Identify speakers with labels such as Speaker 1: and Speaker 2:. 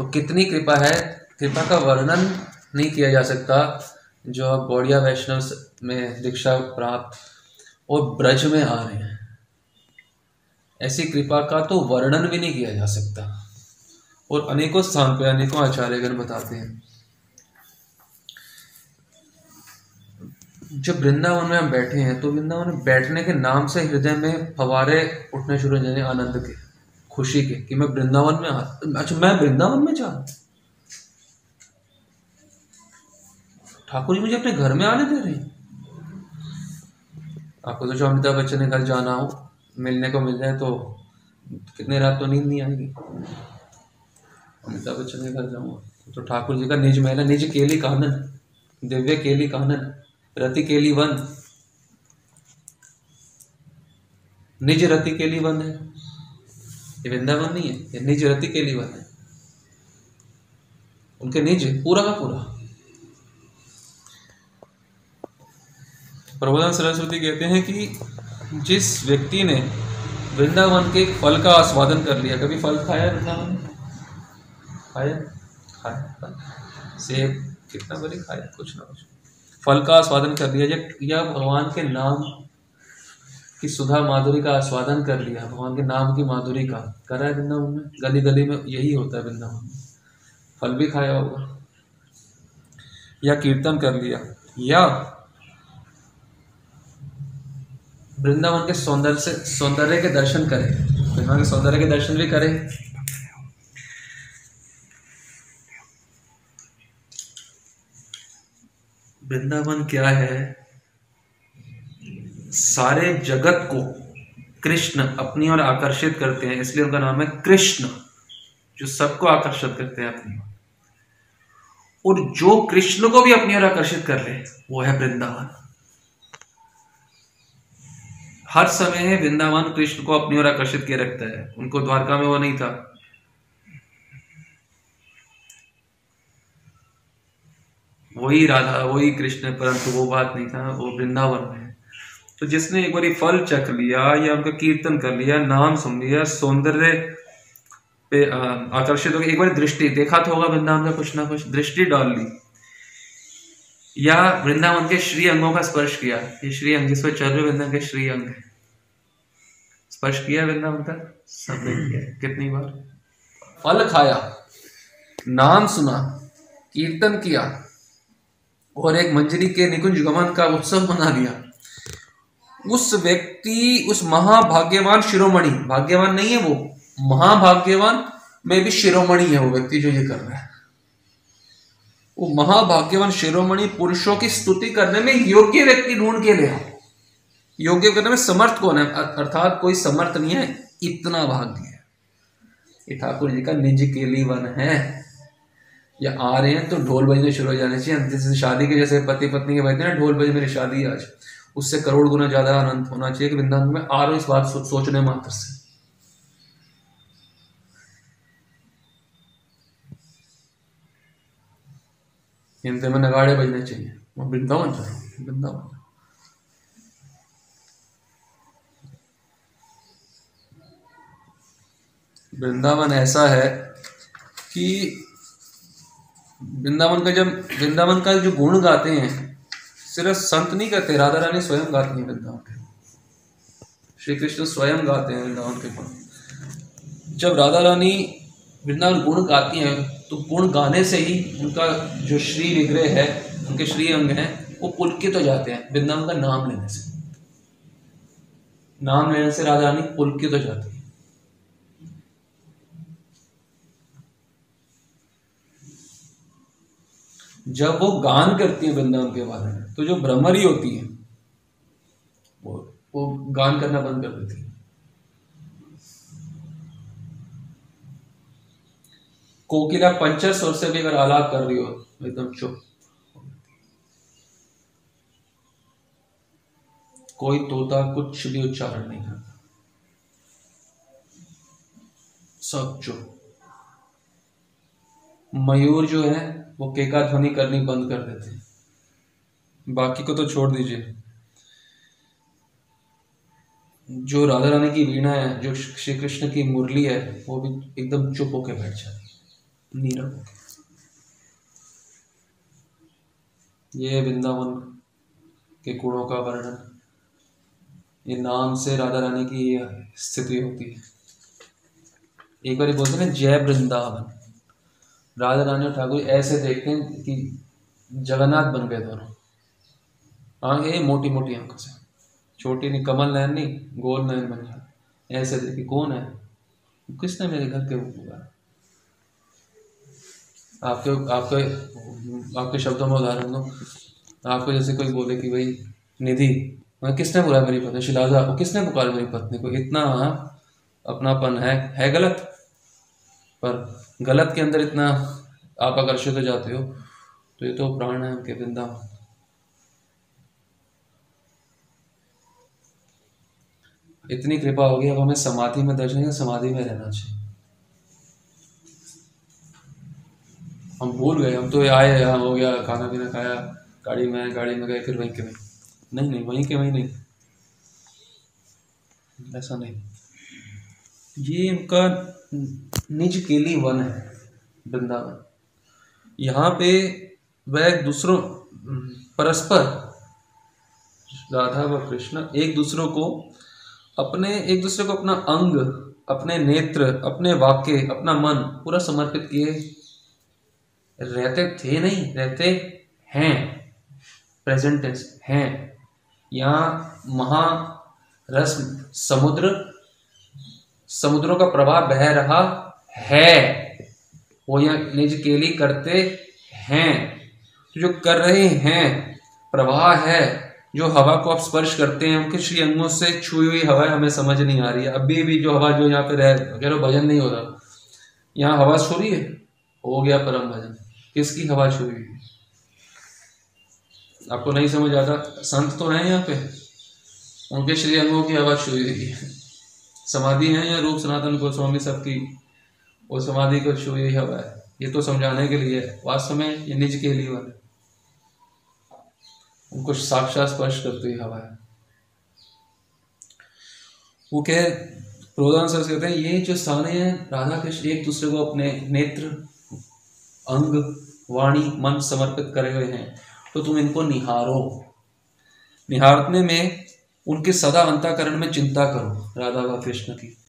Speaker 1: और कितनी कृपा है, कृपा का वर्णन नहीं किया जा सकता, जो अब गौड़िया वैष्णव में दीक्षा प्राप्त और ब्रज में आ रहे हैं। ऐसी कृपा का तो वर्णन भी नहीं किया जा सकता। और अनेकों स्थान पर अनेकों आचार्यगण बताते हैं। जब वृंदावन में हम बैठे हैं तो वृंदावन बैठने के नाम से हृदय में फवारे उठने शुरू हो जाते आनंद के। खुशी के, कि मैं वृंदावन में आ अच्छा मैं वृंदावन में जा ठाकुर जी मुझे अपने घर में आने दे रहे आपको तो जो अमिताभ बच्चन के घर जाना हो, मिलने को मिल जाए तो कितने रात तो नींद नहीं आएगी। अमिताभ बच्चन के घर जाऊँगा। तो ठाकुर जी का निज महल निज केली कानन, दिव्य केली कानन, रति केली वन। निज रति केली वन है। ये वृंदावन नहीं है, ये निज रति केली वन है। उनके निज, पूरा का पूरा। प्रबोधन सरस्वती कहते हैं कि जिस व्यक्ति ने वृंदावन के फल का आस्वादन कर लिया, कभी फल खाया वृंदावन खाया? खाया। सेब कितना बड़ी खाया? कुछ ना कुछ। फल का आस्वादन कर लिया या भगवान के नाम की सुधा माधुरी का आस्वादन कर लिया, भगवान के नाम की माधुरी का। करा है वृंदावन में गली गली में यही होता है वृंदावन में फल भी खाया होगा। या कीर्तन कर लिया। या वृंदावन के सौंदर्य से सौंदर्य के दर्शन करें। वृंदावन के सौंदर्य के दर्शन भी करें। वृंदावन क्या है? सारे जगत को कृष्ण अपनी ओर आकर्षित करते हैं, इसलिए उनका नाम है कृष्ण, जो सबको आकर्षित करते हैं अपनी और जो कृष्ण को भी अपनी ओर आकर्षित कर ले, वो है वृंदावन। हर समय वृंदावन कृष्ण को अपनी ओर आकर्षित किए रखता है। उनको द्वारका में वो नहीं था। वही राधा, वही कृष्ण, परंतु वो बात नहीं था, वो वृंदावन में। तो जिसने एक बार फल चख लिया या उनका कीर्तन कर लिया, नाम सुन लिया, सौंदर्य पे आकर्षित हो गया, एक बार दृष्टि, देखा तो होगा वृंदावन का कुछ ना कुछ, दृष्टि डाल ली। या वृंदावन के श्री अंगों का स्पर्श किया, ये श्री अंग जिसमें चल रहे वृंदावन के श्री अंग है। स्पर्श किया वृंदावन का? सब किया। कितनी बार? फल खाया, नाम सुना, कीर्तन किया, और एक मंजरी के निकुंज गमन का उत्सव मना दिया। उस व्यक्ति, उस महाभाग्यवान शिरोमणि, भाग्यवान नहीं है वो, महाभाग्यवान में भी शिरोमणि है वो व्यक्ति जो ये कर रहा है। वो महाभाग्यवान शिरोमणि पुरुषों की स्तुति करने में योग्य व्यक्ति ढूंढ के ले आओ। योग्य करने में समर्थ कौन है? अर्थात कोई समर्थ नहीं है, इतना भाग्य है। ये ठाकुर जी का निज के लिए वन है। या आ रहे हैं तो ढोल बजने शुरू हो जाने चाहिए। जैसे शादी के जैसे पति पत्नी के बजते हैं ढोल बजे मेरी शादी आज। उससे करोड़ गुना ज़्यादा आनंद होना चाहिए कि वृंदावन में आ रहे इस बात सो, सोचने मात्र से। हिंदी में नगाड़े बजने चाहिए। मैं वृंदावन जा रहा हूँ वृंदावन वृंदावन ऐसा है कि वृंदावन का जब वृंदावन का जो गुण गाते हैं सिर्फ़ संत नहीं करते, राधा रानी स्वयं गाती हैं वृंदावन श्री कृष्ण स्वयं गाते हैं वृंदावन के गुण। जब राधा रानी वृंदावन गुण गाती हैं तो गुण गाने से ही उनका जो श्री विग्रह है, उनके श्री अंग हैं, वो पुलकित हो जाते हैं, वृंदावन का नाम लेने से। नाम लेने से राधा रानी पुलकित हो जाती है। जब वो गान करती है वृंदावन के बारे में तो जो भ्रमरी होती है, वो वो गान करना बंद कर देती है। कोकिला पंचर स्वर से भी अगर आलाप कर रही हो तो एकदम चुप कोई तोता कुछ भी उच्चारण नहीं करता। सब चुप। मयूर जो है, वो केका ध्वनि करनी बंद कर देते हैं। बाकी को तो छोड़ दीजिए। जो राधा रानी की वीणा है, जो श्री कृष्ण की मुरली है, वो भी एकदम चुप होकर बैठ जाती है। नीरव होके। ये वृंदावन के गुणों का वर्णन। ये नाम से राधा रानी की स्थिति होती है। एक बार बोलते हैं जय वृंदावन। राधा रानी और ठाकुर ऐसे देखते हैं कि जगन्नाथ बन गए दोनों। आँखें मोटी मोटी आँखों से। छोटी नहीं, कमल नयन नहीं, गोल नयन बन जाए ऐसे देखे कौन है? किसने मेरे घर के ऊपर आपके आपके आपके शब्दों में उदाहरण दो। आपको जैसे कोई बोले कि भाई, निधि किसने बुलाया मेरी पत्नी? शिलाजा किसने पुकारा मेरी पत्नी को? इतना अपनापन है है गलत? पर गलत के अंदर इतना आप आकर्षित हो जाते हो तो ये तो प्राण है उनके वृंदावन इतनी कृपा होगी, अब हमें समाधि में दर्शन या समाधि में रहना चाहिए। हम भूल गए, हम तो आए, यहाँ हो गया, खाना पीना खाया, गाड़ी में गाड़ी में गए, फिर वहीं के वहीं। नहीं नहीं, वहीं के वहीं नहीं। ऐसा नहीं। ये इनका निज केली वन है, वृंदावन। यहाँ पे वह दूसरों, परस्पर, राधा व कृष्ण एक दूसरों को अपने, एक दूसरे को अपना अंग, अपने नेत्र, अपने वाक्य, अपना मन पूरा समर्पित किए रहते थे नहीं, रहते हैं प्रेजेंट टेंस हैं। यहाँ महारस समुद्र समुद्रों का प्रवाह बह रहा है। वो यहाँ निज केली करते हैं। तो जो कर रहे हैं, प्रवाह है, जो हवा को आप स्पर्श करते हैं उनके श्री अंगों से छुई हुई हवा हमें समझ नहीं आ रही है। अभी भी जो हवा जो यहाँ पे रह अगर भजन नहीं हो रहा। यहाँ हवा छू रही है? हो गया परम भजन। किसकी हवा छू हुई है? आपको नहीं समझ आता? संत तो हैं यहाँ पे। उनके श्री अंगों की हवा छुई हुई है। समाधि है या रूप सनातन गोस्वामी सबकी? वो समाधि को छुई हुई हवा है। ये तो समझाने के लिए वास्तव में ये निज के लिए वाले उनको साक्षात स्पर्श करती हवा है। वो कह प्रोदान सर कहते हैं, ये जो सारे हैं राधा कृष्ण एक दूसरे को अपने नेत्र, अंग, वाणी, मन समर्पित करे हुए हैं तो तुम इनको निहारो। निहारने में उनके सदा अंताकरण में चिंता करो राधा व कृष्ण की।